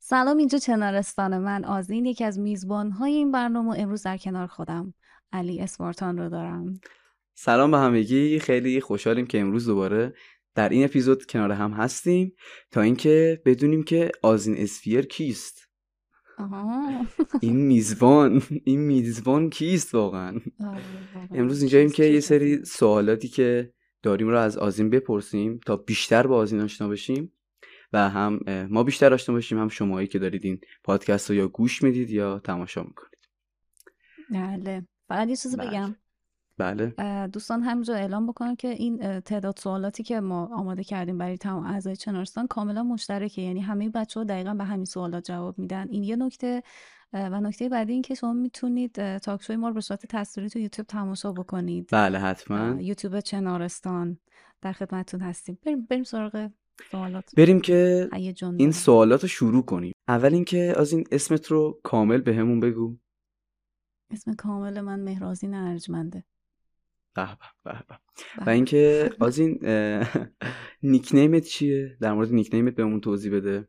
سلام اینجا چنارستان من آزین یکی از میزبان های این برنامه. امروز در کنار خودم علی اسمارتان رو دارم. سلام به همگی خیلی خوشحالیم که امروز دوباره در این اپیزود کنار هم هستیم تا اینکه بدونیم که آزین اسفیر کیست. این میزبان این میزبان کیست واقعا؟ آره، امروز اینجاییم که یه سری سوالاتی که داریم رو از آزین بپرسیم تا بیشتر با آزین آشنا بشیم و هم ما بیشتر آشنا باشیم هم شماهایی که دارید این پادکست رو یا گوش می‌دید یا تماشا می‌کنید. بله. فقط یه چیزی بله. بگم. بله. دوستان همینجا اعلام بکنم که این تعداد سوالاتی که ما آماده کردیم برای تمام اعضای چنارستان کاملا مشترکه. یعنی همه بچه ها دقیقا به همین سوالات جواب میدن. این یه نکته و نکته بعدی این که شما می‌تونید اه، تاک شوی ما رو به صورت تصویری تو یوتیوب تماشا بکنید. بله حتما. یوتیوب چنارستان در خدمتتون هستیم. بریم بریم سراغ سوالات. بریم که این. سوالات رو شروع کنیم. اول اینکه از این اسمت رو کامل به همون بگو. اسم کامل من مهرازین ارجمنده. به به به به. و. اینکه از این نیکنیمت چیه در مورد نیکنیمت بهمون توضیح بده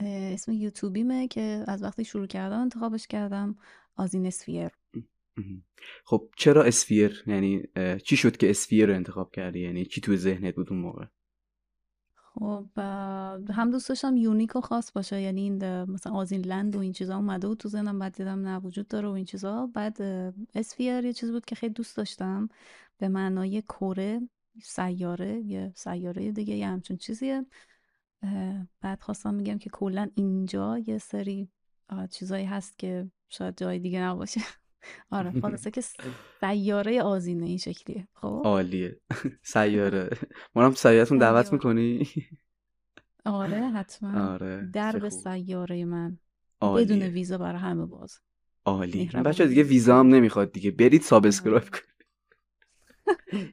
اسم یوتیوبیمه که از وقتی شروع کردم انتخابش کردم آزین اسفیر مهم. خب چرا اسفیر یعنی چی شد که اسفیر رو انتخاب کردی یعنی چی توی ذهنت بود اون موقع خب هم دوست داشتم یونیک و خاص باشه یعنی این مثلا آزین لند و این چیزا اومده بود تو ذهنم بعد دیدم نه وجود داره و این چیزا. بعد اسفیر یه چیز بود که خیلی دوست داشتم به معنای کره سیاره یه سیاره دیگه یه همچون چیزیه. بعد خواستم میگم که کلا اینجا یه سری چیزایی هست که شاید جای دیگه نباشه. آره خلاصه که سیاره آذینه این شکلیه. خب؟ عالیه. سیاره. ما هم تو سیارتون دعوت. می‌کنی؟ آره حتما. آره در به. سیاره من. بدون عالیه ویزا برای همه باز. عالی. بچه دیگه ویزا هم نمی‌خواد دیگه. برید subscribe آره. کنید.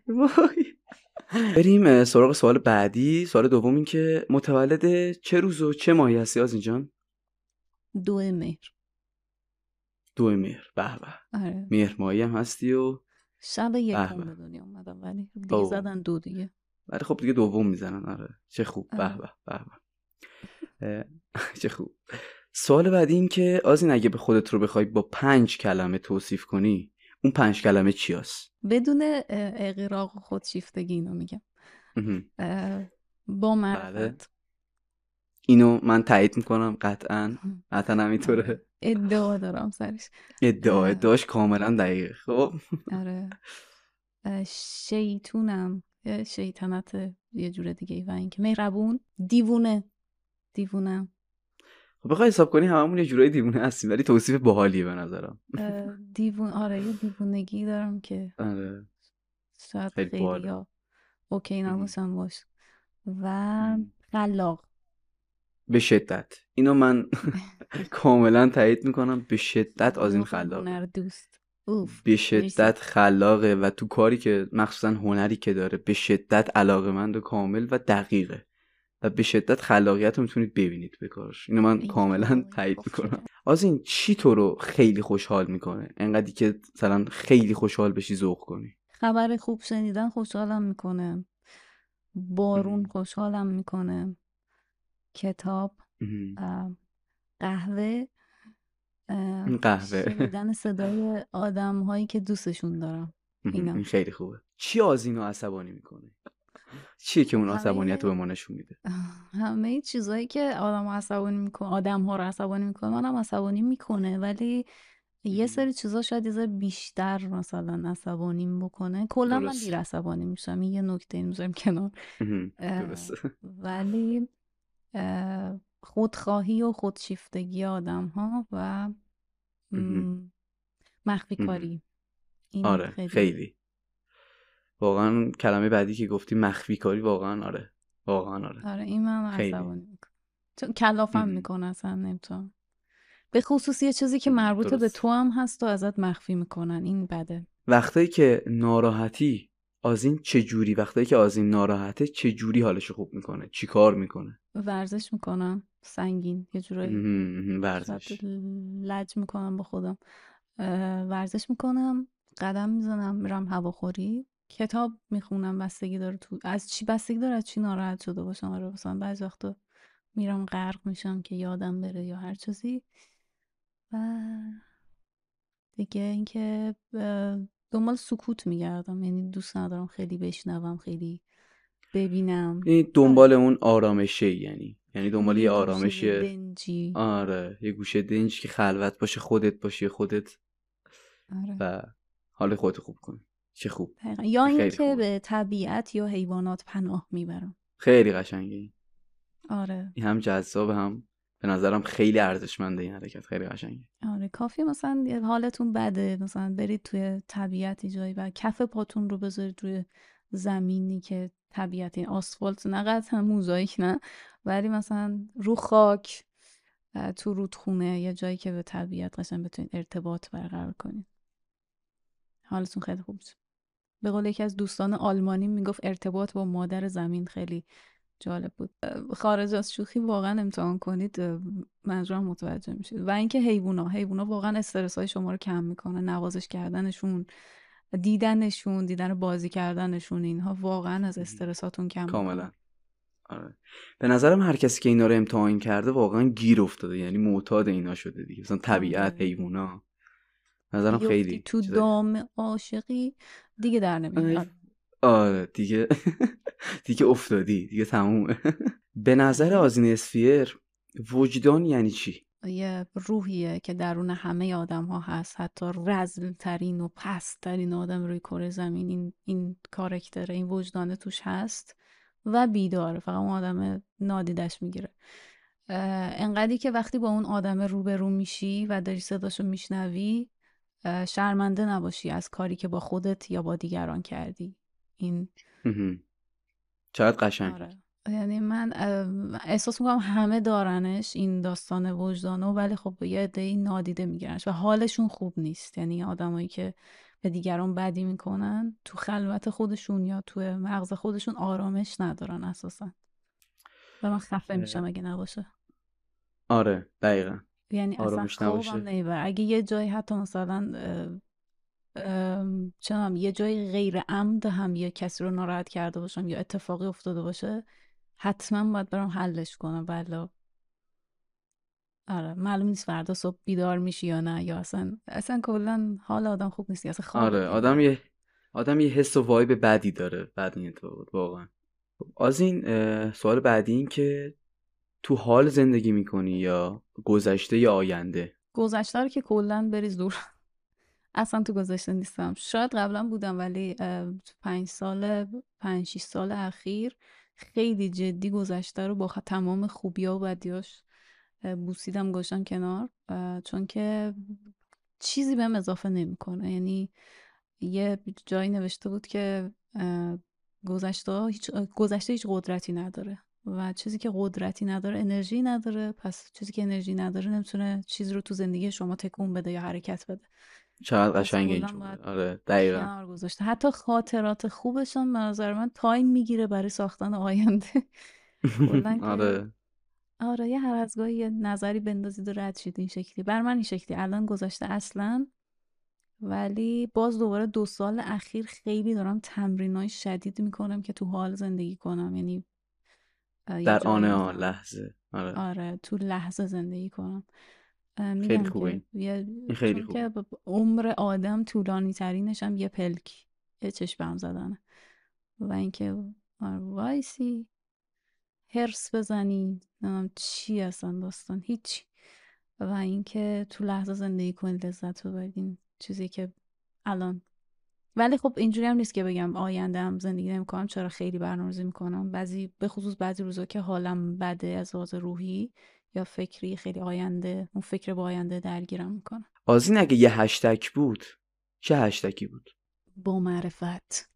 وای. بریم سراغ سوال بعدی. سوال دوم این که متولد چه روز و چه ماهی هستی از اینجان دو مهر. دو مهر. به به. آره. مهر ماهی هم هستی و شب یکم به. دنیا اومدم ولی دیگه اوه. زدن دو دیگه. ولی خب دیگه دوم می‌زنن آره. چه خوب. به آره. به. به به. چه خوب. سوال بعدی این که آزین اگه به خودت رو بخوای با پنج کلمه توصیف کنی اون پنج کلمه چی هست؟ بدون اه، اغراق و خودشیفتگی اینو میگم. با معرفت. اینو من تایید می‌کنم قطعا. قطعا همینطوره ادعا دارم سرش. ادعا. ادعاش کاملا دقیقه. خب. آره. شیطونم. شیطنت یه جور دیگه و اینکه. مهربون. دیوونه. دیوونم. خب بخوای حساب کنی هممون یه جورایی دیوونه هستیم ولی توصیف باحالیه به نظرم. دیوون آره یه دیوونگی دارم که آره. شاید خیلی اوکی. نباشم باش. و خلاق. به شدت. اینو من کاملا تایید می‌کنم. به شدت از این خلاقه. دوست. به شدت خلاقه و تو کاری که مخصوصا هنری که داره به شدت علاقمند و کامل و دقیقه. و به شدت خلاقیت رو می‌تونید ببینید به کارش. اینو من کاملا تایید گفت می‌کنم. از این چی تو رو خیلی خوشحال می‌کنه؟ انقدری که مثلا خیلی خوشحال بشی ذوق کنی. خبر خوب شنیدن خوشحالم می‌کنه. بارون. خوشحالم می‌کنه. کتاب قهوه قهوه. شنیدن صدای آدم هایی که دوستشون دارم. اینا. این خیلی خوبه. چی از اینو عصبانی می‌کنه چیه که اون عصبانیت رو به ما نشون میده؟ همه چیزایی که آدم عصبانی می‌کنه آدم ها رو عصبانی می‌کنه منم عصبانی می‌کنه. ولی یه سری چیزا شاید یه بیشتر مثلا عصبانیم بکنه. کلا من. دیر عصبانی میشم. یه نکته این کنار. ولی خودخواهی و خودشیفتگی آدم ها و مخفی. کاری. این آره خیلی, خیلی. واقعا کلمه بعدی که گفتی مخفی کاری واقعا آره. واقعا آره. آره این من. عصبانی چون کلافم. می‌کنه اصلا نمی‌تونم. به خصوص یه چیزی که مربوط به. تو هم هست و ازت مخفی می‌کنن. این بده. وقتایی که ناراحتی آزین چه جوری وقتی که آزین ناراحته چه جوری حالش خوب می‌کنه؟ چی کار می‌کنه؟ ورزش می‌کنم. سنگین. یه جورایی ورزش. لج می‌کنم با خودم. ورزش می‌کنم. قدم می‌زنم. میرم هواخوری. کتاب می‌خونم. بستگی داره تو از چی بستگی داره؟ از چی ناراحت شده باشم؟ آره مثلا بعضی وقتا میرم غرق میشم که یادم بره یا هر چیزی. و دیگه اینکه دنبال سکوت میگردم یعنی دوست ندارم خیلی بشنوم خیلی ببینم. یعنی دنبال اون آرامشه یعنی. یعنی دنبال یه آرامش دنجی. آره یه گوشه دنج که خلوت باشه خودت باشه خودت آره. و حال خودت خوب کنی چه خوب. یا اینکه به طبیعت یا حیوانات پناه می‌برم. خیلی قشنگه. آره. این هم جذاب هم به نظرم خیلی ارزشمنده این حرکت خیلی قشنگه. آره کافی مثلا حالتون بده مثلا برید توی طبیعتی جایی و کف پاتون رو بذارید روی زمینی که طبیعت این آسفالت نه هم موزاییک نه ولی مثلا رو خاک تو رودخونه یا جایی که به طبیعت قشنگ بتونید ارتباط برقرار کنید. حالتون خیلی خوب به قول یکی از دوستان آلمانی می‌گفت ارتباط با مادر زمین خیلی جالب بود. خارج از شوخی واقعا امتحان کنید منظورم متوجه میشید. و اینکه حیوونا حیوونا واقعا استرس های شما رو کم می‌کنه. نوازش کردنشون دیدنشون دیدن بازی کردنشون اینها واقعا از استرساتون کم کاملا. آره. به نظرم هر کسی که اینا رو امتحان کرده واقعا گیر افتاده. یعنی معتاد اینا شده دیگه. مثلا طبیعت آره. حیوونا. نظرم خیلی تو دام عاشقی دیگه در نمیاد. آره دیگه دیگه افتادی دیگه تمومه. به نظر آزین اسفیر وجدان یعنی چی؟ یه روحیه که درون همه آدم ها هست حتی رزل ترین و پست ترین آدم روی کره زمین این, این کارکتر این وجدانه توش هست و بیداره فقط اون آدم نادیدش می‌گیره. انقدری که وقتی با اون آدم روبرو میشی و داری صداشو میشنوی شرمنده نباشی از کاری که با خودت یا با دیگران کردی. این چقدر قشنگ آره. یعنی من احساس می‌کنم همه دارنش این داستان وجدانو ولی خب یه عده نادیده میگیرنش و حالشون خوب نیست. یعنی آدمایی که به دیگران بدی می‌کنن تو خلوت خودشون یا تو مغز خودشون آرامش ندارن اساسا. و من خفه میشم اگه نباشه. آره دقیقا. یعنی آرامش اصلا خوابم اگه یه جایی حتی مثلا چنم یه جای غیر عمد هم یه کسی رو ناراحت کرده باشم یا اتفاقی افتاده باشه حتما باید برام حلش کنم. ولی آره معلوم نیست فردا صبح بیدار میشی یا نه یا اصلا اصلا کلا حال آدم خوب نیست اصلا خواب آره آدم یه آدم یه حس و وایب بدی داره. بعد این اتفاق واقعا. از این سوال بعدی این که تو حال زندگی می‌کنی یا گذشته یا آینده؟ گذشته رو که کلا بریز دور. اصلا تو گذشته نیستم. شاید قبلا بودم ولی تو پنج سال پنج شیش سال اخیر خیلی جدی گذشته رو با تمام خوبی و بدیاش بوسیدم گوشم کنار. چون که چیزی بهم اضافه نمی‌کنه. یعنی یه جایی نوشته بود که گذشته هیچ گذشته هیچ قدرتی نداره و چیزی که قدرتی نداره انرژی نداره پس چیزی که انرژی نداره نمی‌تونه چیز رو تو زندگی شما تکون بده یا حرکت بده. چقدر قشنگ این آره دقیقا. گذاشته حتی خاطرات خوبش هم به نظر من تایم می‌گیره برای ساختن آینده. آره. آره یه هر از گاهی یه نظری بندازید و رد شید این شکلی. بر من این شکلی. الان گذاشته اصلا. ولی باز دوباره دو سال اخیر خیلی دارم تمرین های شدید می‌کنم که تو حال زندگی کنم. یعنی در آن آن لحظه. آره. آره تو لحظه زندگی کنم. خیلی خوبه. خیلی خوبه. که عمر آدم طولانی ترینش هم یه پلک یه چشم هم زدنه. و اینکه آره، وایسی هرس بزنی نمیم چی اصلا داستان هیچی. و اینکه تو لحظه زندگی کنید لذت ببرین چیزی که الان. ولی خب اینجوری هم نیست که بگم آینده هم زندگی نمی‌کنم چرا خیلی برنامه‌ریزی می‌کنم بعضی به خصوص بعضی روزا که حالم بده از لحاظ روحی یا فکری خیلی آینده اون فکر با آینده درگیرم می‌کنم. آزین اگه یه هشتک بود چه هشتکی بود؟ با معرفت.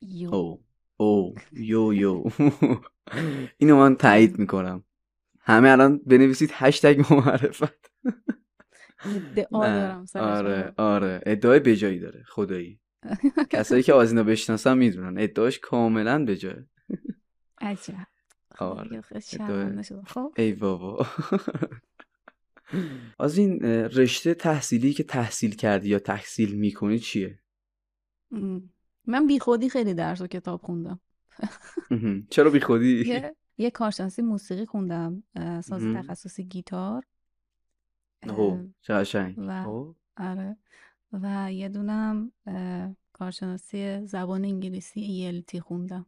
یو. او او یو یو. اینو من تایید می‌کنم. همه الان بنویسید هشتگ با معرفت. ادعا دارم آره آره. ادعای بجایی داره خدایی. کسایی که آزینو بشناسن می‌دونن. ادعاش کاملا به جای. عجب. آره خب ای بابا از این رشته تحصیلی که تحصیل کردی یا تحصیل می‌کنی چیه؟ من بیخودی خیلی درس و کتاب خوندم چرا بیخودی؟ یه کارشناسی موسیقی خوندم ساز تخصصی گیتار چه و خب. آره و یه دونم کارشناسی زبان انگلیسی ELT خوندم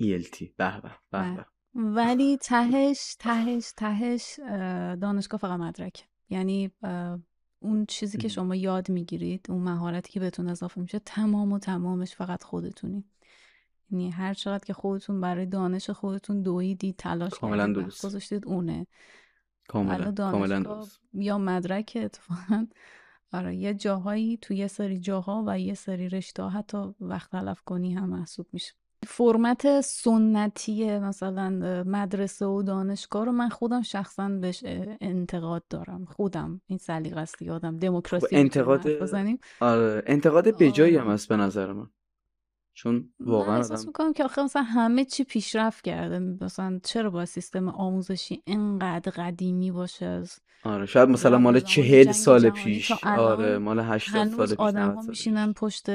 ELT به به به ولی تهش تهش تهش دانشگاه فقط مدرک. یعنی اون چیزی که شما یاد می‌گیرید اون مهارتی که بهتون اضافه میشه تمام و تمامش فقط خودتونی. یعنی هر چقدر که خودتون برای دانش خودتون دویدید تلاش کردید گذاشتید اونه. کاملا کاملا یا مدرک اتفاقا. آره یه جاهایی تو یه سری جاها و یه سری رشته حتی وقت تلف کنی هم محسوب میشه. فرمت سنتی مثلا مدرسه و دانشگاه رو من خودم شخصا بهش انتقاد دارم. خودم. این سلیقه است یادم. دموکراسی خب، انتقاد آره انتقاد بجایی هم آره. هست به نظر من. چون واقعا من احساس می‌کنم که آخه مثلا همه چی پیشرفت کرده. مثلا چرا با سیستم آموزشی اینقدر قدیمی باشه از آره شاید مثلا مال چهل سال پیش. آره مال هشتاد سال پیش آدم ها میشینن پشت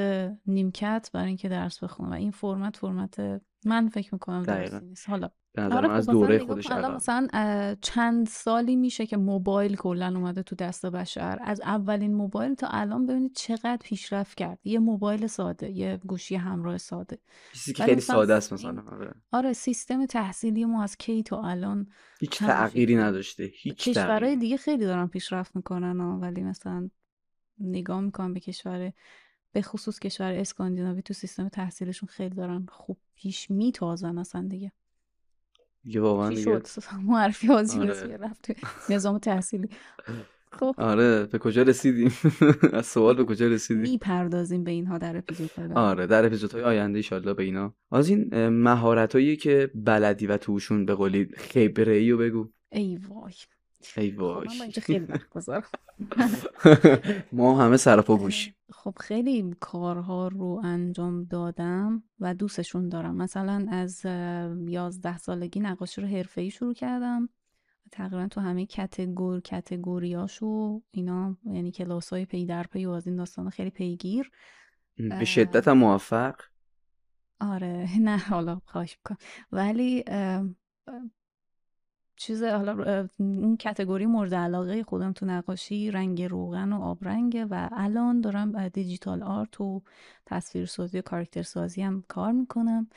نیمکت برای اینکه درس بخونن و این فرمت فرمت من فکر می‌کنم درستی نیست. حالا آره از خب دوره خودش مثلا چند سالی میشه که موبایل کلا اومده تو دست بشر. از اولین موبایل تا الان ببینید چقدر پیشرفت کرد یه موبایل ساده یه گوشی همراه ساده. چیزی که خیلی ساده است مثلا آره. آره سیستم تحصیلی ما از کی تا الان هیچ تغییری نداشته هیچ کشورهای دیگه خیلی دارن پیشرفت می‌کنن ولی مثلا نگاه می‌کنم به کشور به خصوص کشور اسکاندیناوی تو سیستم تحصیلشون خیلی دارن خوب پیش میتازن اصلا دیگه. دیگه واقعا دیگه معرفی آره. رفت نظام تحصیلی. خب. آره به کجا رسیدیم؟ از سوال به کجا رسیدیم؟ می‌پردازیم به اینها در اپیزودهای آره در اپیزودهای آینده ایشالله به اینا. از این مهارت که بلدی و توشون به قولی خیبره ای رو بگو. ای وای. ای وای. خیلی ما همه سرپا گوشیم خب خیلی کارها رو انجام دادم و دوستشون دارم. مثلا از یازده سالگی نقاشی رو حرفه‌ای شروع کردم. تقریبا تو همه categor category اشو اینا یعنی کلاس های پی در پی و از این داستان خیلی پیگیر. به شدت موفق؟ آره. نه حالا خواهش بکن ولی چیز حالا اون category مورد علاقه خودم تو نقاشی رنگ روغن و آبرنگه و الان دارم digital art و تصویر سازی و کارکتر سازی هم کار می‌کنم.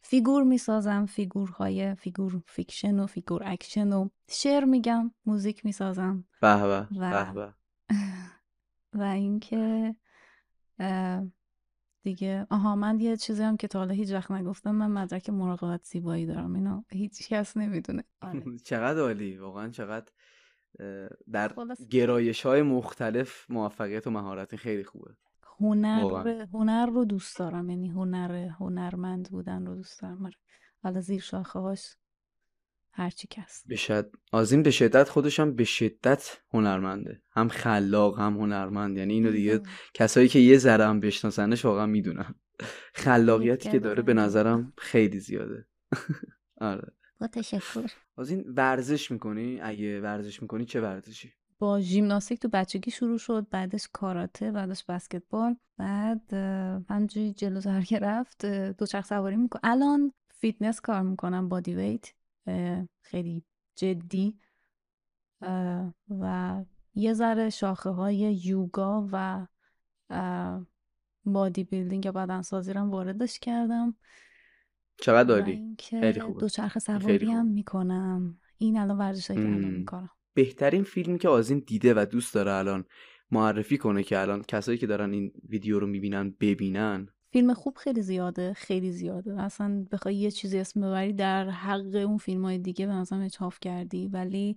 فیگور می‌سازم فیگورهای figure fiction و figure action و شعر میگم موزیک می‌سازم. به به و, و اینکه دیگه. آها من یه چیزی هم که تا حالا هیچ وقت نگفتم من مدرک مراقبت زیبایی دارم. اینو هیچ کس نمی‌دونه. آره. چقدر عالی. واقعا چقدر در گرایش های مختلف موفقیت و مهارت خیلی خوبه. هنر هنر رو دوست دارم. یعنی هنر هنرمند بودن رو دوست دارم. آره. حالا زیر شاخه هاش هرچی کس به شد... آزیم به شدت خودش هم به شدت هنرمنده. هم خلاق هم هنرمند. یعنی اینو دیگه کسایی که یه ذره هم بشناسنش واقعا می‌دونن. خلاقیتی که داره به نظرم خیلی زیاده. آره. با تشکر. آذین ورزش می‌کنی؟ اگه ورزش می‌کنی چه ورزشی؟ با ژیمناستیک تو بچگی شروع شد بعدش کاراته بعدش بسکتبال بعد همجوری جلو که رفت دوچرخ سواری می‌کنم الان فیتنس کار می‌کنم bodyweight خیلی جدی. و یه ذره شاخه های یوگا و bodybuilding یا بدنسازی رو واردش کردم. چقدر داری؟ خیلی خوبه دوچرخه سواری هم می‌کنم. این الان ورزش که الان می‌کنم بهترین فیلمی که آزین دیده و دوست داره الان معرفی کنه که الان کسایی که دارن این ویدیو رو می‌بینن ببینن فیلم خوب خیلی زیاده خیلی زیاده. اصلا بخوای یه چیزی اسم ببری در حق اون فیلم های دیگه به نظرم اچاف کردی. ولی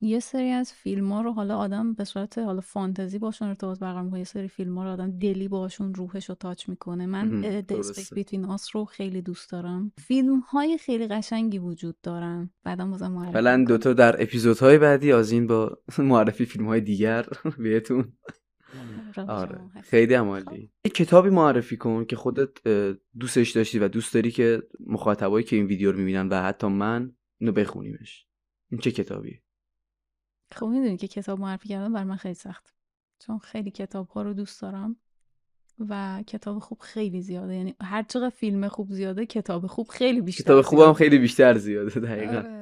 یه سری از فیلم ها رو حالا آدم به صورت حالا فانتزی باشون ارتباط برقرار می‌کنه. یه سری فیلم ها رو آدم دلی باشون روحش رو تاچ می‌کنه. من دسپیک بیتوین آس رو خیلی دوست دارم. فیلم های خیلی قشنگی وجود دارن. بعدم بازم معرفی دوتا در اپیزودهای بعدی از این با معرفی فیلم های دیگر بهتون آره. خیلی عمالی یک کتابی معرفی کن که خودت دوستش داشتی و دوست داری که مخاطبایی که این ویدیو رو می‌بینن و حتی من اینو بخونیمش. این چه کتابیه؟ خب می‌دونی که کتاب معرفی کردن بر من خیلی سخت. چون خیلی کتاب ها رو دوست دارم و کتاب خوب خیلی زیاده. یعنی هر چقدر فیلم خوب زیاده کتاب خوب خیلی بیشتر کتاب خوب هم خیلی بیشتر زیاده دقیقا. آره.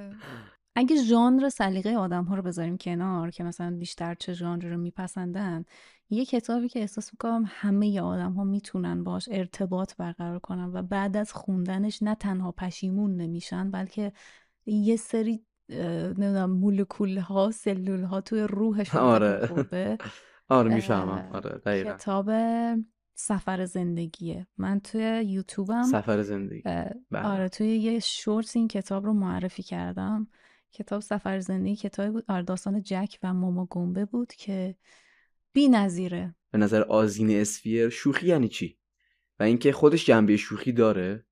اگه ژانر سلیقه آدم ها رو بذاریم کنار که مثلا بیشتر چه ژانر رو میپسندن یه کتابی که احساس می‌کنم همه آدم ها می‌تونن باش ارتباط برقرار کنن و بعد از خوندنش نه تنها پشیمون نمیشن بلکه یه سری نمی‌دونم مولکول ها سلول ها توی روحشون آره آره می‌فهمم. آره دقیقا. کتاب سفر زندگیه. من توی یوتیوبم سفر زندگی. بله. آره توی یه شورت این کتاب رو معرفی کردم. کتاب سفر زندگی کتابی بود آره داستان جک و ماما گنبه بود که بی نظیره. به نظر آزین اسفیر شوخی یعنی چی؟ و اینکه خودش جنبه شوخی داره؟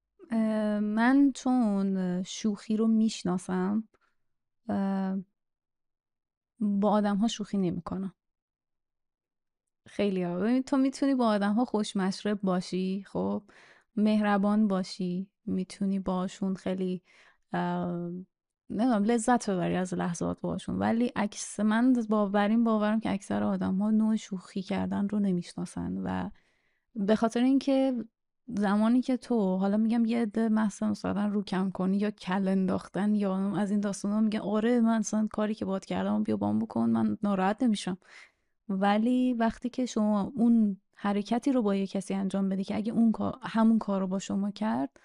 من چون شوخی رو می‌شناسم با آدم ها شوخی نمی‌کنم. خیلی ها. تو می‌تونی با آدم ها خوش مشرب باشی خب؟ مهربان باشی می‌تونی باشون خیلی نمی‌دونم لذت ببری از لحظات باشون ولی عکس من باوریم باورم که اکثر آدم ها نوع شوخی کردن رو نمی‌شناسن و به خاطر اینکه زمانی که تو حالا میگم یه عده مثلا مثلا رو کم کنی یا کل انداختن یا از این داستان ها میگن آره من اصلا کاری که باد کردم بیا بام بکن من ناراحت نمیشم. ولی وقتی که شما اون حرکتی رو با یه کسی انجام بدی که اگه اون کار همون کار رو با شما کرد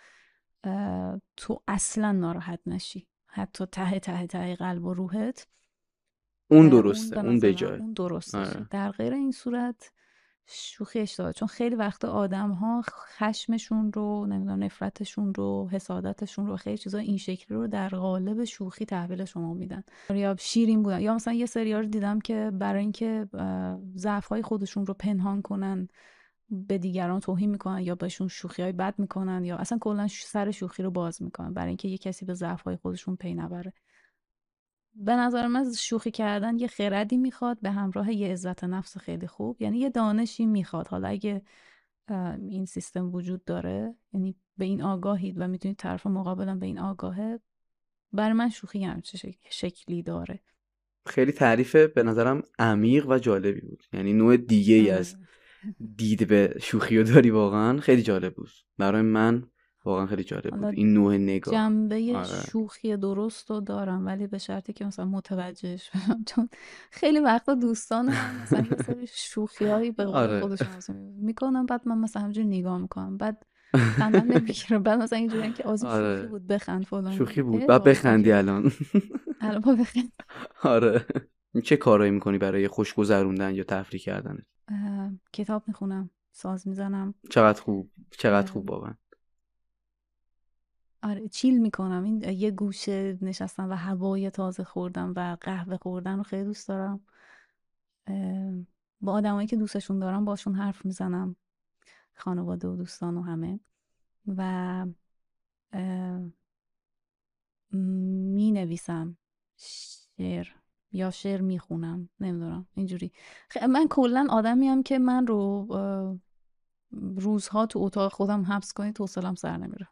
تو اصلا ناراحت نشی. حتی ته ته ته قلب و روحت. اون درسته اون, به جای اون درسته آره. در غیر این صورت شوخی اشتباه. چون خیلی وقت آدم ها خشمشون رو نمی‌دونم نفرتشون رو حسادتشون رو خیلی چیزا این شکلی رو در قالب شوخی تحویل شما میدن. یا شیرین بودن. یا مثلا یه سری رو دیدم که برای اینکه ضعف های خودشون رو پنهان کنن. به دیگران توهین می‌کنن یا بهشون شوخی های بد می‌کنن یا اصلا کلا سر شوخی رو باز می‌کنن برای اینکه یه کسی به ضعف های خودشون پی نبره. به نظر من شوخی کردن یه خردی می‌خواد به همراه یه عزت نفس خیلی خوب یعنی یه دانشی می‌خواد. حالا اگه این سیستم وجود داره یعنی به این آگاهید و می‌تونید طرف مقابلم به این آگاهه برای من شوخی همچه شکلی داره. خیلی تعریف به نظرم عمیق و جالبی بود. یعنی نوع دیگه ای از آره. دید به شوخی رو داری واقعا؟ خیلی جالب بود. برای من واقعا خیلی جالب بود. این نوع نگاه. جنبه آره. شوخی درست رو دارم ولی به شرطی که مثلا متوجهش بشم. چون خیلی وقتا دوستان مثلا یه سری شوخی هایی به آره. خودشون می‌کنم بعد من مثلا همجور نگاه می‌کنم. بعد خندم نمی‌گیره بعد مثلا اینجوری که آزی آره. شوخی بود بخند فلان. شوخی بود. بعد بخندی الان. الان با بخند. آره. چه کارایی می‌کنی برای خوش گذروندن یا تفریح کردن؟ کتاب می‌خونم ساز می‌زنم. چقدر خوب چقدر خوب واقعا. آره چیل می‌کنم. این یه گوشه نشستم و هوای تازه خوردم و قهوه خوردن رو خیلی دوست دارم. با آدمایی که دوستشون دارم باشون حرف می‌زنم. خانواده و دوستان و همه. و می نویسم شعر. یا شعر می‌خونم نمی‌دونم اینجوری. من کلا آدمی هم که من رو روزها تو اتاق خودم حبس کنی توصلم سر نمیره.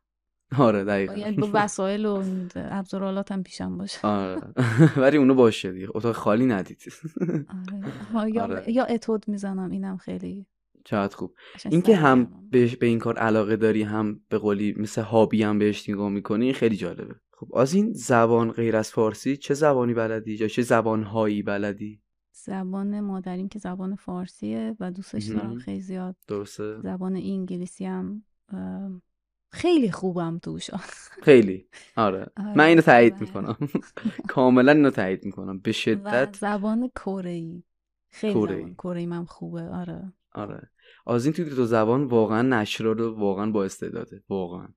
آره دقیقا. یعنی با وسایل و ابزارالات هم پیشم باشه. آره. ولی اونو باشه دیگه. اتاق خالی ندید. آره. یا, آره. یا اتود می‌زنم اینم خیلی چقدر خوب. اینکه هم به, به این کار علاقه داری هم به قولی مثل هابی هم بهش نگاه می‌کنی خیلی جالبه. خب از این زبان غیر از فارسی چه زبانی بلدی؟ یا چه زبانهایی بلدی؟ زبان مادریم که زبان فارسیه و دوستش دارم خیلی زیاد. درسته. زبان انگلیسی هم خیلی خوبم توش. خیلی. آره. آره. من اینو تایید می‌کنم. کاملا اینو تایید می‌کنم. به شدت زبان کره ای خیلی کره من خوبه. آره. آره. از این توی دو زبان واقعا نشرال واقعا با استعداده. واقعا.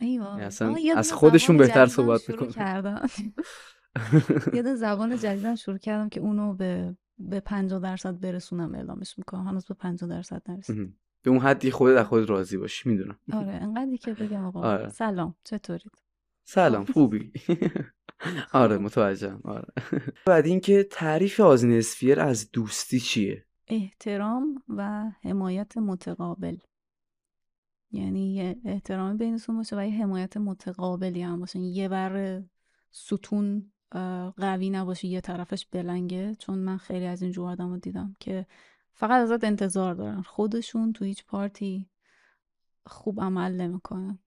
ایوان یعنی اصلا از خودشون بهتر صحبت می‌کنن. یه زبان جدیدم شروع کردم که اونو به به 50 درصد برسونم اعلامش می‌کنم. هنوز به 50 درصد نرسید به اون حدی خودت از خودت راضی باشی می‌دونم. آره انقدری که بگم آقا. آره. سلام. چطورید؟ سلام خوبی. آره متوجهم. آره. بعد اینکه تعریف آزین اسفیر از دوستی چیه؟ احترام و حمایت متقابل. یعنی یه احترام بینتون باشه و یه حمایت متقابلی هم باشه. یه بر ستون قوی نباشه یه طرفش بلنگه. چون من خیلی از این جور آدم رو دیدم که فقط ازت انتظار دارن. خودشون تو هیچ پارتی خوب عمل نمی‌کنن.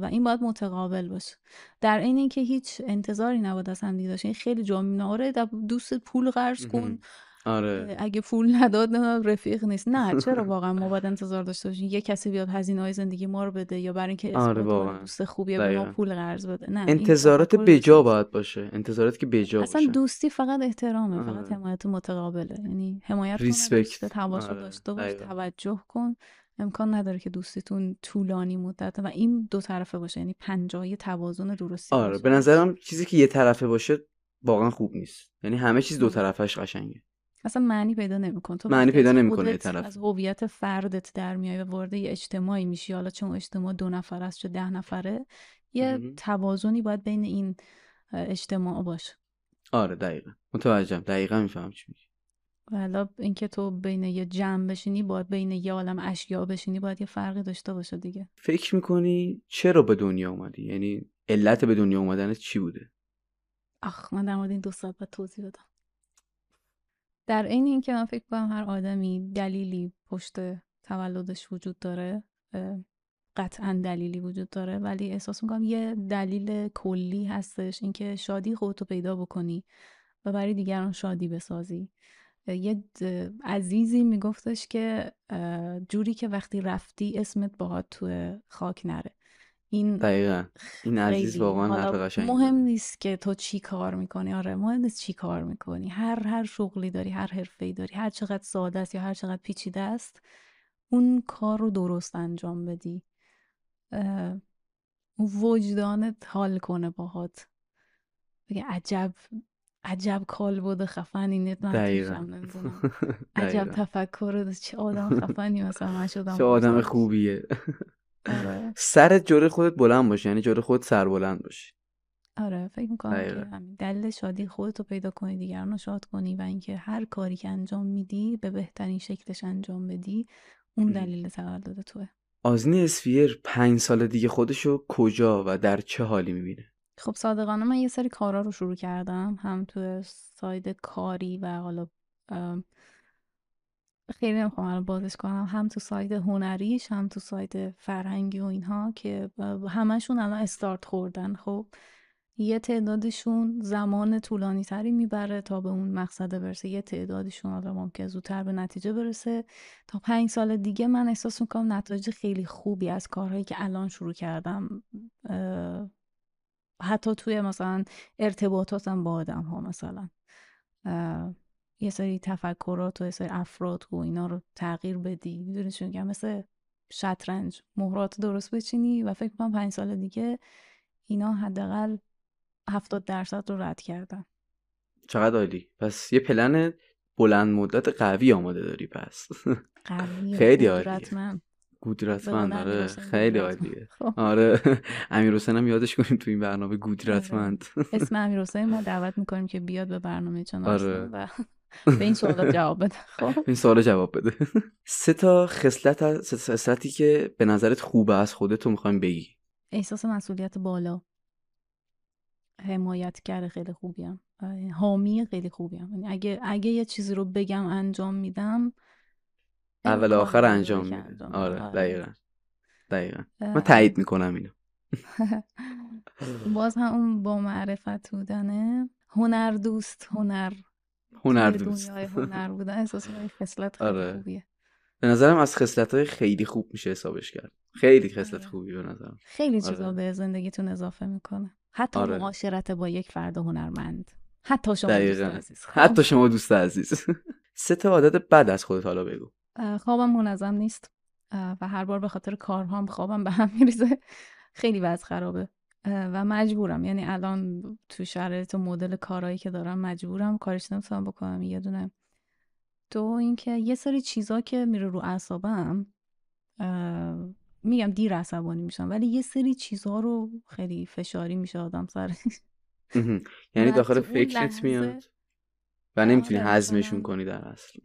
و این باید متقابل باشه. در این اینکه هیچ انتظاری نباید از هم داشته این خیلی جا می‌بینه آره دوست پول قرض کن. آره. اگه پول نداد رفیق نیست. نه چرا واقعا ما باید انتظار داشته باشیم؟ یه کسی بیاد هزینه های زندگی ما رو بده یا برای اینکه آره دوست خوبیه به ما پول قرض بده. نه انتظارات بجا باید باشه. انتظارات که بجا اصلا دوستی فقط احترامه آره. فقط حمایت متقابله. یعنی حمایت ریسپکت آره. داشته باش توجه کن. امکان نداره که دوستیتون طولانی مدت و این دو طرفه باشه. یعنی پنجای توازن درستی آره به نظرم چیزی که یه طرفه باشه واقعا خوب نیست. یعنی همه چیز دو طرفش قشنگه. اصلا معنی پیدا نمی‌کنه. تو معنی پیدا نمی‌کنه طرف. از هویت فردت در میای و وارد یه اجتماعی میشی حالا چون اجتماع دو نفر است چه ده نفره یه توازنی باید بین این اجتماع باشه. آره دقیقا. متوجهم. دقیقا میفهم چی میگی. حالا اینکه تو بین یه جمع بشینی باید بین یه عالم اشیا بشینی باید یه فرقی داشته باشه دیگه. فکر می‌کنی چرا به دنیا اومدی؟ یعنی علت به دنیا اومدنت چی بوده؟ آخ من در مورد این دو ساعت باید توضیح بدم. در این اینکه من فکر کنم هر آدمی دلیلی پشت تولدش وجود داره قطعا دلیلی وجود داره ولی احساس می‌کنم یه دلیل کلی هستش اینکه شادی خودتو پیدا بکنی و برای دیگران شادی بسازی. یه عزیزی میگفتش که جوری که وقتی رفتی اسمت باهات تو خاک نره. این دقیقا. این عزیز واقعا حرف مهم نیست که تو چی کار می‌کنی آره. مهم نیست چی کار می‌کنی. هر هر شغلی داری هر حرفه داری هر چقدر ساده است یا هر چقدر پیچیده است اون کار رو درست انجام بدی. وجدانت حال کنه باهات. بگه عجب عجب کال بوده خفنی نت عجب تفکر چه آدم خفنی مثلا من شدم چه آدم خوبیه. سرت جوره خودت بلند باشه یعنی جوره خود سر بلند باشی. آره فکر می‌کنم که همین دلیل شادی خودت رو پیدا کنی دیگران رو شاد کنی و اینکه هر کاری که انجام میدی به بهترین شکلش انجام بدی اون دلیل تولد توه. آذین اسفیر پنج سال دیگه خودشو کجا و در چه حالی می‌بینه؟ خب صادقانه من یه سری کارا رو شروع کردم هم تو side کاری و حالا خیلی نمی‌خوام الان بازش کنم. هم تو side هنریش هم تو side فرهنگی و اینها که همشون الان استارت خوردن. خب یه تعدادشون زمان طولانی تری می‌بره تا به اون مقصد برسه. یه تعدادشون حالا ممکن زودتر به نتیجه برسه. تا پنج سال دیگه من احساس می‌کنم نتایج خیلی خوبی از کارهایی که الان شروع کردم حتی توی مثلا ارتباطاتم با آدم ها مثلا یه سری تفکرات و یه سری افراد و اینا رو تغییر بدی. می‌دونی چون میگم؟ مثل شطرنج. مهرات درست بچینی و فکر کنم پنج سال دیگه اینا حداقل هفتاد درصد رو رد کردن. چقدر عالی. پس یه پلن بلند مدت قوی آماده داری پس. قوی خیلی عالی گودرتمند آره. خیلی عالیه. خب. آره. امیر حسین هم یادش کنیم تو این برنامه گودرتمند آره. اسم امیر حسین ما دعوت می‌کنیم که بیاد به برنامه چون آره. و به این سوال جواب بده خب. این سوال جواب بده. سه تا خصلت خصلتی که به نظرت خوبه از خودت می‌خوایم بگی. احساس مسئولیت بالا. حمایتگر خیلی خوبیم. حامی خیلی خوبیم. یعنی اگه اگه یه چیزی رو بگم انجام میدم اول آخر انجام میده. آره, آره. دقیقا. دقیقا. من تایید می‌کنم اینو. باز هم اون با معرفت بودنه. هنر دوست هنر. هنر دوست هنر بودن احساس خصلت خیلی آره. خوبیه. به نظرم از خصلت های خیلی خوب میشه حسابش کرد. خیلی خصلت آره. خوبی به نظرم. خیلی چیزا آره. به زندگیتون اضافه می‌کنه. حتی آره. معاشرت با یک فرد هنرمند. حتی شما دوست عزیز. خب. حتی شما دوست عزیز. سه تا عادت بد از خودت حالا بگو. خوابم منظم نیست. و هر بار به خاطر کارهام خوابم به هم میریزه. خیلی وضع خرابه. و مجبورم. یعنی الان تو شرایط و مدل کارهایی که دارم مجبورم کارش نمی‌تونم بکنم. یه دونه. تو اینکه یه سری چیزا که میره رو اعصابم میگم دیر عصبانی میشم ولی یه سری چیزها رو خیلی فشاری میشه آدم سر. یعنی داخل فکرت میاد و نمی‌تونی آره، هضمشون کنی در اصل.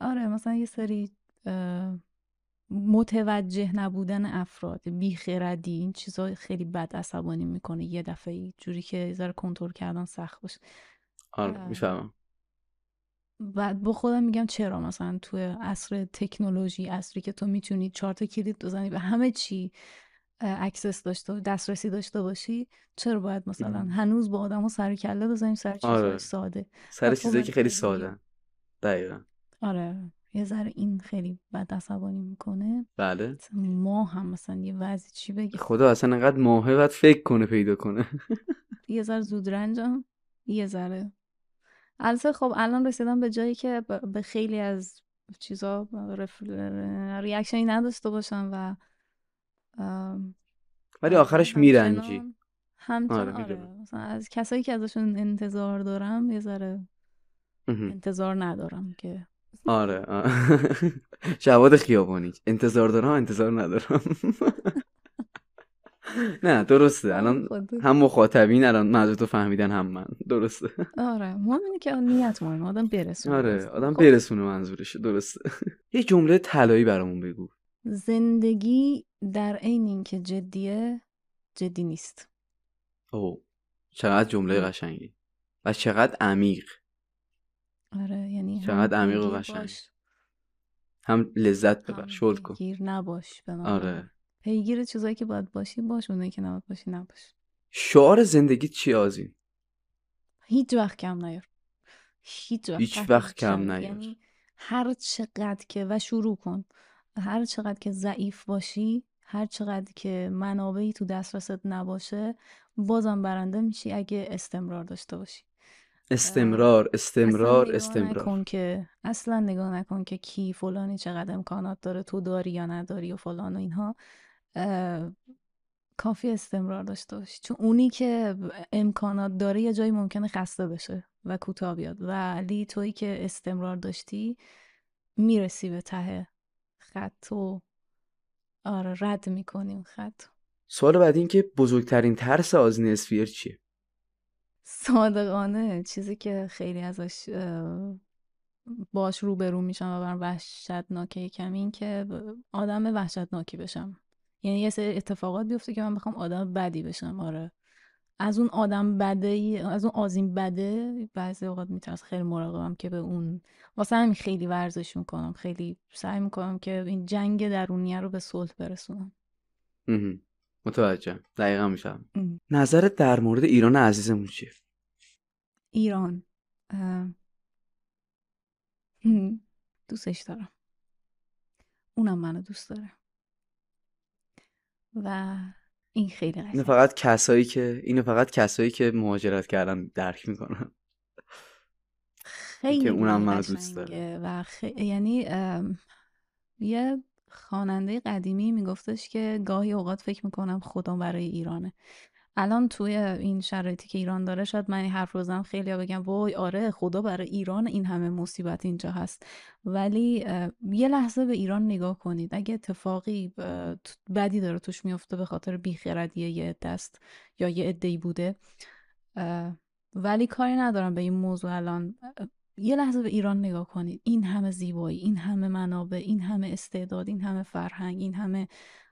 آره مثلا یه سری متوجه نبودن افراد بیخردی این چیزا خیلی بد عصبانی می‌کنه. یه دفعه جوری که ذره کنترل کردن سخت باشه. آره می‌فهمم. بعد با خودم میگم چرا مثلا توی عصر تکنولوژی عصری که تو می‌تونی چهار تا کلید بزنی به همه چی اکسس داشته دسترسی داشته باشی چرا باید مثلا هنوز با آدم سر کله بزنیم سر چیزای آره. ساده؟ سر چیزایی که خیلی ساده. دقیقا. آره. یه ذره این خیلی بد عصبانی می‌کنه. بله. ما هم مثلا یه وضعی چی بگی خدا اصلا انقدر ماهه باید فکر کنه پیدا کنه. یه ذره زود رنجم. یه ذره. البته خب الان رسیدم به جایی که به خیلی از چیزا ریاکشنی نداشته باشم و ولی آخرش میرنجی. همچنان آره, آره. از کسایی که ازشون انتظار دارم یه ذره انتظار ندارم که آره جواد خیابانی. انتظار دارم انتظار ندارم. نه درسته. الان هم مخاطبین الان منظورتو فهمیدن هم من. درسته. آره مهم اینه که نیت مهم آدم برسونه. آره آدم خب. برسونه منظورشه درسته. یه جمله طلایی برامون بگو. زندگی در عین اینکه جدیه جدی نیست. او چقدر جمله قشنگی. و چقدر عمیق. آره یعنی چقدر عمیق و قشنگ. هم لذت ببر شل کن. گیر نباش به آره. پیگیر چیزایی که باید باشی باش اونایی که نباید باشی نباش. شعار زندگی چی آزین؟ هیچ وقت کم نیار. هیچ وقت, هیچ وقت کم نیار. یعنی هر چقدر که و شروع کن. هر چقدر که ضعیف باشی هر چقدر که منابعی تو دسترست نباشه بازم برنده میشی اگه استمرار داشته باشی. استمرار استمرار اصلا استمرار نکن که اصلا نگاه نکن که کی فلانی چقدر امکانات داره تو داری یا نداری و فلان و اینها. کافی استمرار داشته باشی. چون اونی که امکانات داره یه جایی ممکنه خسته بشه و کوتاه بیاد. ولی تویی که استمرار داشتی می‌رسی به ته خط و آره رد می‌کنیم خط. سوال بعد این که بزرگترین ترس آزین اسفیر چیه؟ صادقانه چیزی که خیلی ازش باش روبرو میشم و برم وحشتناکه کمی این که آدم وحشتناکی بشم. یعنی یه سری اتفاقات بیفته که من بخوام آدم بدی بشم. آره. از اون آدم بده از اون آزیم بده بعضی اوقات میترس خیلی مراقبم که به اون واسه همین خیلی ورزش می‌کنم. خیلی سعی می‌کنم که این جنگ درونیه رو به صلح برسونم. متوجه دقیقا میشم نظرت در مورد ایران عزیزمون چیه؟ ایران. دوستش دارم. اونم منو دوست داره. و این خیلی اینو فقط کسایی که اینو فقط کسایی که مهاجرت کردن درک می‌کنن. خیلی که اونم منو دوست داره. و یعنی یه خواننده قدیمی میگفتش که گاهی اوقات فکر می‌کنم خدا برای ایرانه. الان توی این شرایطی که ایران داره شاید من این حرف روزم خیلی بگم وای آره خدا برای ایران این همه مصیبت اینجا هست. ولی یه لحظه به ایران نگاه کنید. اگه اتفاقی بدی داره توش میفته به خاطر بیخردی یه دست یا یه عده‌ای بوده ولی کاری ندارم به این موضوع الان. یه لحظه به ایران نگاه کنید. این همه زیبایی این همه منابع این همه استعداد این همه فرهنگ این همه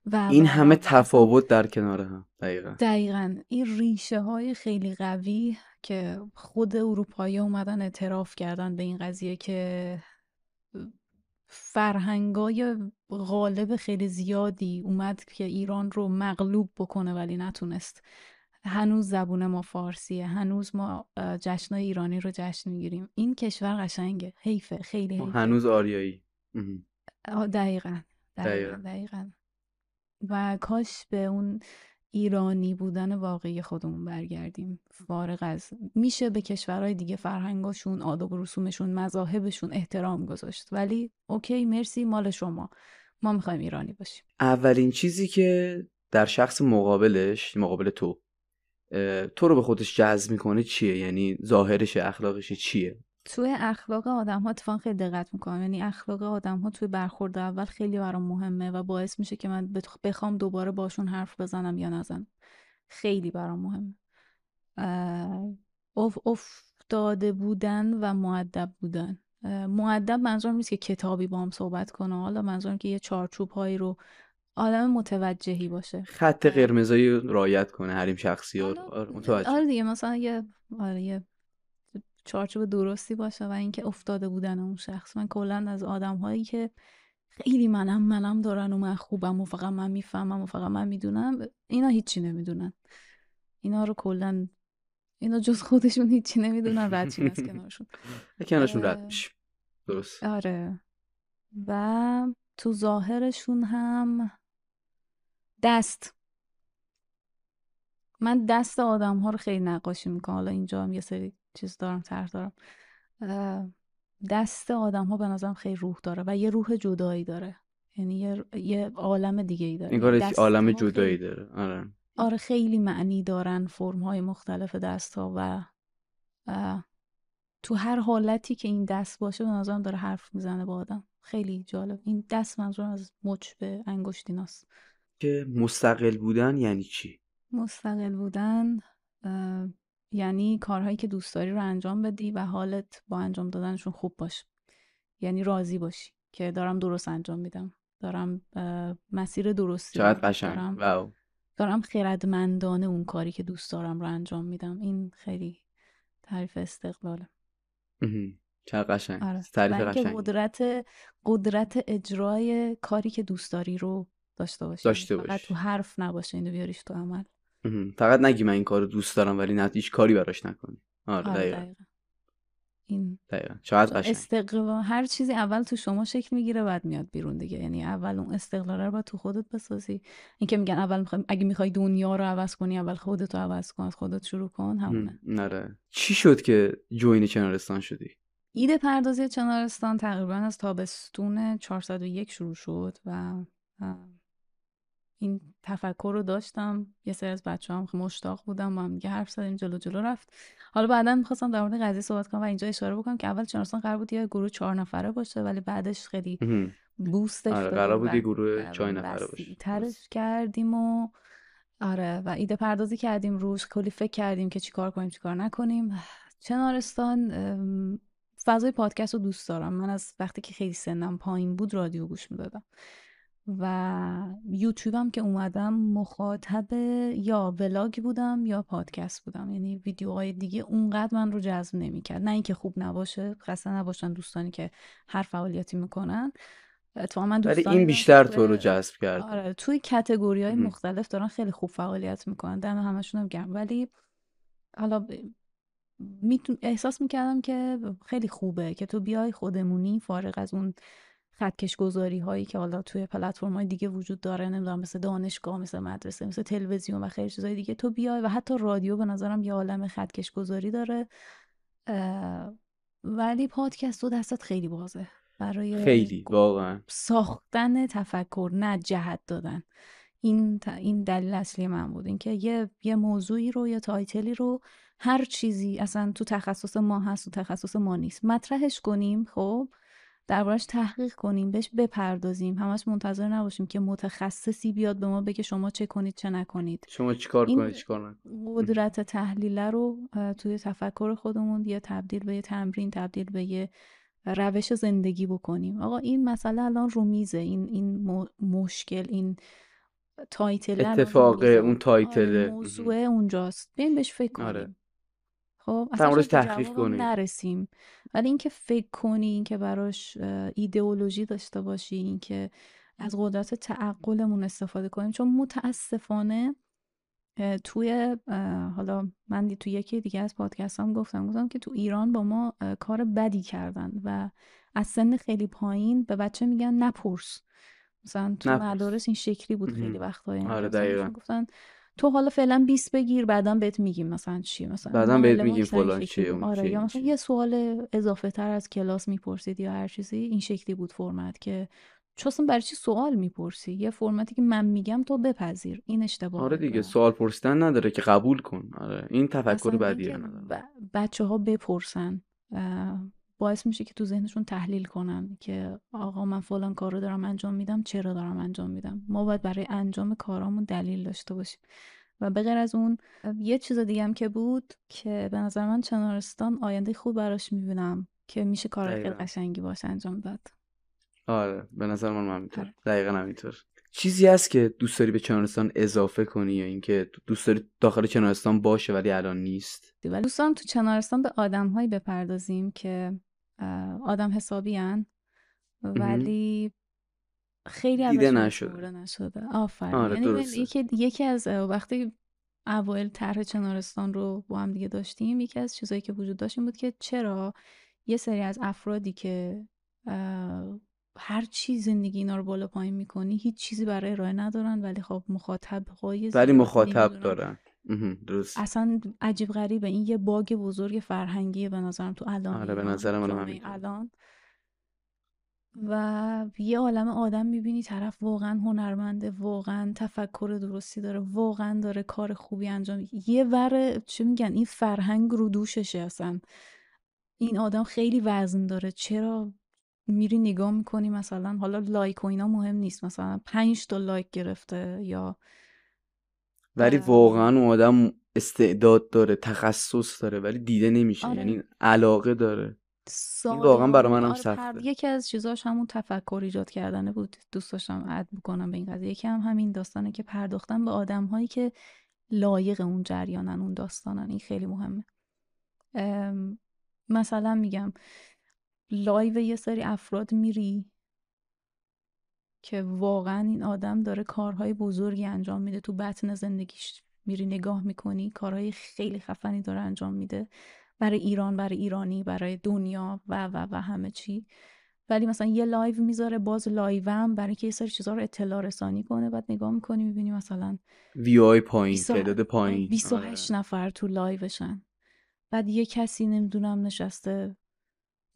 و این همه تفاوت در کنار هم. دقیقا. دقیقا. این ریشه های خیلی قوی که خود اروپایی اومدن اعتراف کردن به این قضیه که فرهنگای غالب خیلی زیادی اومد که ایران رو مغلوب بکنه ولی نتونست. هنوز زبون ما فارسیه هنوز ما جشن ایرانی رو جشن می‌گیریم. این کشور قشنگه. حیفه خیلی حیفه. هنوز آریایی. دقیقا دقیقا, دقیقا. و کاش به اون ایرانی بودن واقعی خودمون برگردیم. فارغ از میشه به کشورهای دیگه فرهنگاشون آداب و رسومشون مذاهبشون احترام گذاشت. ولی اوکی مرسی مال شما. ما می‌خوایم ایرانی باشیم. اولین چیزی که در شخص مقابلش مقابل تو تو رو به خودش جذب می‌کنه چیه؟ یعنی ظاهرش اخلاقش چیه؟ توی اخلاق آدم ها اتفاقا خیلی دقت می‌کنم. یعنی اخلاق آدم ها توی برخورد اول خیلی برام مهمه و باعث میشه که من بخوام دوباره باشون حرف بزنم یا نزنم. خیلی برام مهمه. اف افتاده بودن و معدب بودن. معدب منظورم نیست که کتابی با هم صحبت کنه. حالا منظورم که یه چارچوب هایی رو آدم متوجهی باشه. خط قرمزایی رایت کنه حریم شخصی ها آره متوجه. آره دیگه مثلا یه آره یه چارچوب درستی باشه و اینکه افتاده بودن اون شخص. من کلا از آدم هایی که خیلی منم منم دارن و من خوبم و فقط من می‌فهمم و فقط من می‌دونم اینا هیچی نمی‌دونن. اینا رو کلا اینا جز خودشون هیچی نمی‌دونن رد از کنارشون. کنارشون رد درست. آره. و تو ظاهرشون هم دست. من دست آدم ها رو خیلی نقاشی می‌کنم. حالا اینجا هم یه سری چیز دارم طرح دارم. دست آدم ها به نظرم خیلی روح داره و یه روح جدایی داره. یعنی یه, یه عالم دیگه ای داره. انگار عالم جدایی داره. آره. آره خیلی معنی دارن فرم های مختلف دست ها و تو هر حالتی که این دست باشه به نظرم داره حرف می‌زنه با آدم. خیلی جالب. این دست منظورم از مچ به انگشتیناست. که مستقل بودن یعنی چی؟ مستقل بودن یعنی کارهایی که دوست داری رو انجام بدی و حالت با انجام دادنشون خوب باشه. یعنی راضی باشی که دارم درست انجام میدم. دارم مسیر درستی چقدر قشنگ. دارم, دارم خردمندانه اون کاری که دوست دارم رو انجام میدم. این خیلی تعریف استقلاله. چقدر قشنگ. آره. تعریف قشنگ قدرت قدرت اجرای کاری که دوست داری رو داشته باشی داشته باشی فقط تو حرف نباشه اینو بیاریش تو عمل. فقط نگی من این کارو دوست دارم ولی نه هیچ کاری براش نکنی. آره, آره دقیقا. این دقیقا. شاید قشنگ. استقلال هر چیزی اول تو شما شکل می‌گیره بعد میاد بیرون دیگه. یعنی اول اون استقلال رو باید تو خودت بسازی. اینکه میگن اول می‌خوای اگه می‌خوای دنیا رو عوض کنی اول خودت رو عوض کن از خودت شروع کن. همونه نره. چی شد که جوین چنارستان شدی؟ ایده پردازی چنارستان تقریبا از تابستون 401 شروع شد و این تفکر رو داشتم. یه سری از بچه هم مشتاق بودم با هم دیگه حرف زدیم جلو جلو رفت. حالا بعدا می‌خواستم در مورد قضیه صحبت کنم و اینجا اشاره بکنم که اول چنارستان قرار بود یه گروه چهار نفره باشه ولی بعدش خیلی بوستش آره قرار بود یه گروه چهار نفره باشه. ترش کردیم و آره و ایده پردازی کردیم روش. کلی فکر کردیم که چیکار کنیم چیکار نکنیم. چنارستان فضای پادکست رو دوست دارم. من از وقتی که خیلی سنم پایین بود رادیو گوش می‌دادم. و یوتیوبم که اومدم مخاطب یا ولاگ بودم یا پادکست بودم. یعنی ویدیوهای دیگه اونقدر من رو جذب نمی‌کرد. نه اینکه خوب نباشه خسته نباشن دوستانی که هر فعالیتی می‌کنن. تو من ولی این بیشتر تو رو جذب کرد آره توی کتگوری های مختلف دارن خیلی خوب فعالیت می‌کنن. دم همشون هم گرم. ولی حالا احساس می‌کردم که خیلی خوبه که تو بیای خودمونی فارغ از اون خطکش گذاری هایی که حالا توی پلتفرم های دیگه وجود داره نمی‌دونم مثل دانشگاه مثل مدرسه مثل تلویزیون و خیلی چیزهای دیگه. تو بیای و حتی رادیو به نظرم یه عالم خطکش گذاری داره ولی پادکست تو دستت خیلی بازه. برای خیلی واقعا. ساختن تفکر نه جهت دادن. این این دلیل اصلی من بود. اینکه یه یه موضوعی رو یا تایتلی رو هر چیزی اصلا تو تخصص ما هست تو تخصص ما نیست. مطرحش کنیم خب؟ دربارش تحقیق کنیم بهش بپردازیم. همش منتظر نباشیم که متخصصی بیاد به ما بگه شما چه کنید چه نکنید. شما چیکار کنید چیکار نکنید. قدرت تحلیل رو توی تفکر خودمون یه تبدیل به یه تمرین تبدیل به یه روش زندگی بکنیم. آقا این مسئله الان رو میزه. این این مشکل این title اتفاق اون title. آره، موضوع اونجاست. بیاین بهش فکر کنیم. آره. خب اصلا تحقیق کنیم نرسیم. ولی اینکه فکر کنی اینکه براش ایدئولوژی داشته باشی اینکه از قدرت تعقلمون استفاده کنیم. چون متاسفانه توی حالا من توی یکی دیگه از پادکست هم گفتم گفتم که تو ایران با ما کار بدی کردن و از سن خیلی پایین به بچه میگن نپرس. مثلا تو مدارس این شکلی بود خیلی وقتا یعنی آره گفتن تو حالا فعلا 20 بگیر بعدا بهت میگیم مثلا چی مثلا بعدا بهت میگیم فلان چیه آره یا مثلا یه سوال اضافه تر از کلاس می‌پرسید یا هر چیزی این شکلی بود فرمت که چون برای چی سوال می‌پرسی؟ یه فرمتی که من میگم تو بپذیر این اشتباه آره دیگه سوال پرسیدن نداره که قبول کن. آره این تفکر بدیه ب... بچه ها بپرسن باعث میشه که تو ذهنشون تحلیل کنن که آقا من فلان کار رو دارم انجام میدم چرا دارم انجام میدم؟ ما باید برای انجام کارامون دلیل داشته باشیم. و به غیر از اون یه چیز دیگه هم که بود که به نظر من چنارستان آینده خوب براش می‌بینم که میشه کار خیلی قشنگی باشه انجام داد. آره به نظر من همینطور آره. دقیقا همینطور. چیزی هست که دوست داری به چنارستان اضافه کنی یا اینکه دوست داری داخل چنارستان باشه ولی الان نیست؟ ولی دوست دارم تو چنارستان به آدم هایی بپردازیم که آدم حسابی هن. ولی خیلی دیده نشده. نشده. آفرین. آره یعنی یکی, یکی از وقتی اوایل طرح چنارستان رو با هم دیگه داشتیم یکی از چیزایی که وجود داشت این بود که چرا یه سری از افرادی که هر چی زندگی اینا رو بالا پایین می‌کنی هیچ چیزی برای ارائه ندارن ولی خب مخاطب های ولی مخاطب دارن. درست. اصلا عجیب غریبه. این یه باگ بزرگ فرهنگیه به نظرم تو الان آره به نظر من الان. و یه عالم آدم می‌بینی طرف واقعا هنرمنده واقعا تفکر درستی داره واقعا داره کار خوبی انجام یه ور چه میگن؟ این فرهنگ رو دوششه اصلا. این آدم خیلی وزن داره. چرا میری نگاه می‌کنی؟ مثلا حالا لایک و اینا مهم نیست. مثلا پنج تا لایک گرفته یا ولی واقعا اون آدم استعداد داره تخصص داره ولی دیده نمیشه. آره. یعنی علاقه داره. این واقعا برای منم آره سخته. یکی از چیزاش همون تفکر ایجاد کردنه بود. دوست داشتم add بکنم به این قضیه. یکی هم همین داستانه که پرداختن به آدم هایی که لایق اون جریانن اون داستانن. این خیلی مهمه. مثلا میگم live یه سری افراد میری که واقعا این آدم داره کارهای بزرگی انجام میده. تو بطن زندگیش میری نگاه می‌کنی کارهای خیلی خفنی داره انجام میده. برای ایران برای ایرانی برای دنیا و و و همه چی. ولی مثلا یه live می‌ذاره باز live برای که یه سری چیزا رو اطلاع رسانی کنه. بعد نگاه می‌کنی می‌بینی مثلا وی آی پایین تعداد پایین. 28 آره. نفر تو live شن. بعد یه کسی نمی‌دونم نشسته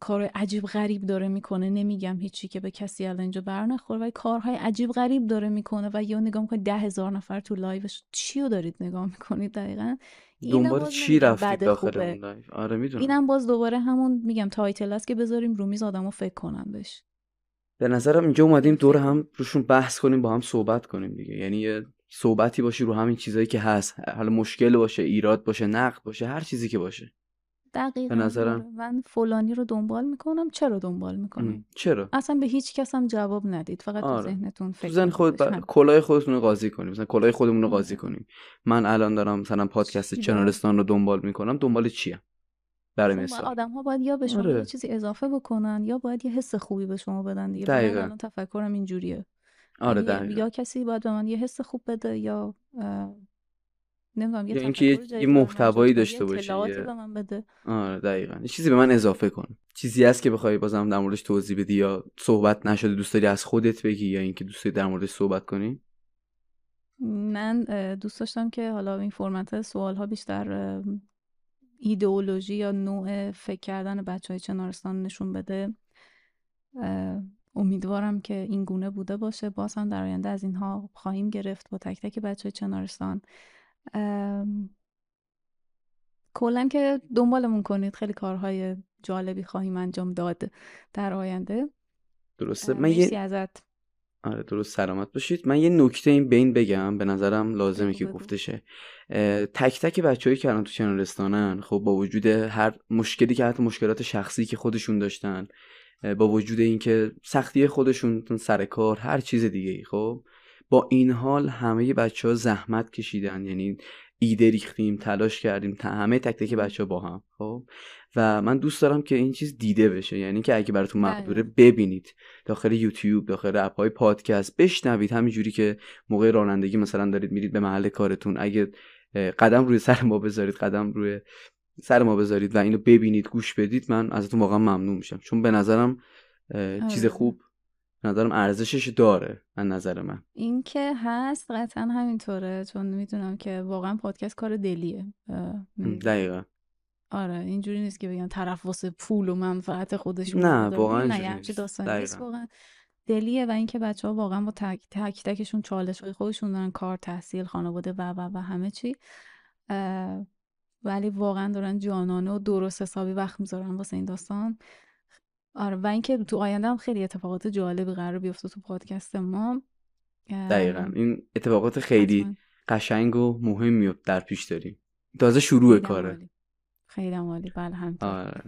کار عجیب غریب داره می‌کنه. نمیگم هیچی که به کسی الان اینجا بر نخوره ولی کارهای عجیب غریب داره می‌کنه و یا نگاه می‌کنه ده هزار نفر تو live ش. چی رو دارید نگاه می‌کنید دقیقا؟ دنبال چی رفتید داخل اون live؟ آره می‌دونم. اینم باز دوباره همون میگم title است که بذاریم رو میز آدمو فکر کنن بهش. به نظرم اینجا اومدیم دور هم روشون بحث کنیم با هم صحبت کنیم دیگه. یعنی یه صحبتی باشه رو همین چیزایی که هست. حالا مشکل باشه ایراد باشه نقد باشه هر چیزی که باشه. دقیقا به نظرم. آره. من فلانی رو دنبال می‌کنم چرا دنبال می‌کنم چرا؟ اصلا به هیچ کس هم جواب ندید فقط آره. تو ذهنتون فکر زن خود ب... کلاه خودتون رو قاضی کنیم مثلا کلاه خودمون رو قاضی کنیم. من الان دارم مثلا پادکست چنارستان رو دنبال می‌کنم دنبال چیه برای مثال. آدم ها باید یا به شما آره. چیزی اضافه بکنن یا باید یه حس خوبی به شما بدن دیگه. دقیقا. الان تفکرم اینجوریه. آره یعنی یا کسی باید به من یه حس خوب بده یا نمی‌دونم یه اینکه یه, محتوایی داشته باشی به من بده. آره دقیقا. یه چیزی به من اضافه کن. چیزی هست که بخوای بازم در موردش توضیح بدی یا صحبت نشده دوست داری از خودت بگی یا اینکه دوست داری در موردش صحبت کنی؟ من دوست داشتم که حالا این فرمت سوال ها بیشتر ایدئولوژی یا نوع فکر کردن بچه های چنارستان نشون بده. امیدوارم که این گونه بوده باشه. باز هم در آینده از اینها خواهیم گرفت. با تک تک بچه های چنارستان کلا که دنبالمون کنید خیلی کارهای جالبی خواهیم انجام داد در آینده. درسته. من یه ازت. آره درست. سلامت باشید. من یه نکته این بین بگم. به نظرم لازمه که گفته شه تک تک بچه‌ای که الان تو چنلستانن خب با وجود هر مشکلی که حتی مشکلات شخصی که خودشون داشتن با وجود اینکه سختی خودشون سر کار هر چیز دیگه ای خب؟ با این حال همه بچه ها زحمت کشیدن. یعنی ایده ریختیم تلاش کردیم همه تک تک بچه ها با هم خب؟ و من دوست دارم که این چیز دیده بشه. یعنی که اگه براتون بله. مقدوره ببینید. داخل یوتیوب داخل اپ های پادکست بشنوید. همینجوری که موقع رانندگی مثلا دارید میرید به محل کارتون. اگه قدم روی سر ما بذارید قدم روی سر ما بذارید و اینو ببینید گوش بدید من ازتون واقعا ممنون میشم. چون به نظرم چیز آره. خوب نظرم ارزشش داره من نظر من. این که هست قطعا همینطوره چون می‌دونم که واقعا پادکست کار دلیه دقیقا. آره اینجوری نیست که بگن طرف واسه پول و منفعت خودش نه واقعا نه نیست. واقعا دلیه و اینکه بچه ها واقعا با تک, تک تکشون چالش های خودشون دارن کار تحصیل خانواده و و و همه چی ولی واقعا دارن جانانه و درست حسابی وقت می‌ذارن واسه این داستان. آره و اینکه تو آینده هم خیلی اتفاقات جالبی قرار بیفته تو پادکست ما. دقیقا. این اتفاقات خیلی قشنگ و مهمی در پیش داریم. تازه شروع کاره. خیلی عالی. بله همینطور آره.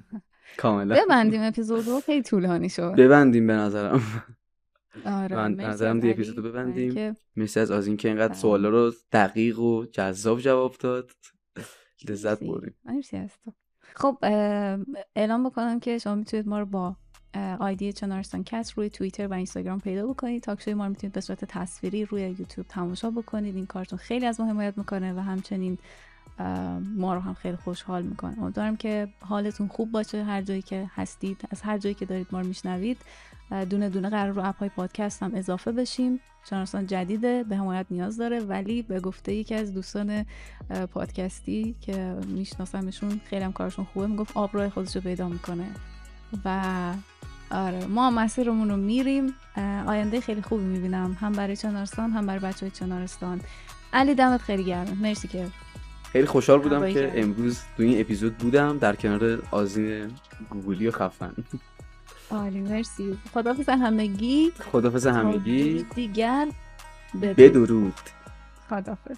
کاملا. ببندیم اپیزود رو خیلی طولانی شد. ببندیم به نظرم. آره من نظرم از دی علی. اپیزود رو ببندیم. اینکه- مرسی از آذین که اینقدر بله. سوالا رو دقیق و جذاب جواب داد. لذت. بردیم. مرسی از تو. خب اعلام بکنم که شما می‌تونید ما رو با ID چنارستان cast روی توییتر و اینستاگرام پیدا بکنید. talk show ی ما رو می‌تونید به صورت تصویری روی یوتیوب تماشا بکنید. این کارتون خیلی از ما حمایت می‌کنه و همچنین ما رو هم خیلی خوشحال می‌کنه. امیدوارم که حالتون خوب باشه. هر جایی که هستید از هر جایی که دارید ما رو میشنوید دونه دونه قرار رو اپ های پادکست هم اضافه بشیم. چنارستان جدیده به حمایت نیاز داره ولی به گفته یکی از دوستان پادکستی که میشناسمشون خیلی هم کارشون خوبه می‌گفت آب راه خودش رو پیدا می‌کنه. و آره ما مسیرمون رو میریم. آینده خیلی خوبی می‌بینم. هم برای چنارستان هم برای بچه های چنارستان. علی دمت خیلی گرمه مرسی که خیلی خوشحال بودم که. امروز تو این اپیزود بودم در کنار آزین گوگلی و خفن. عالی مرسی. خدافز همگی. خدافز همگی. دیگر بدرود. بدرود. خدافز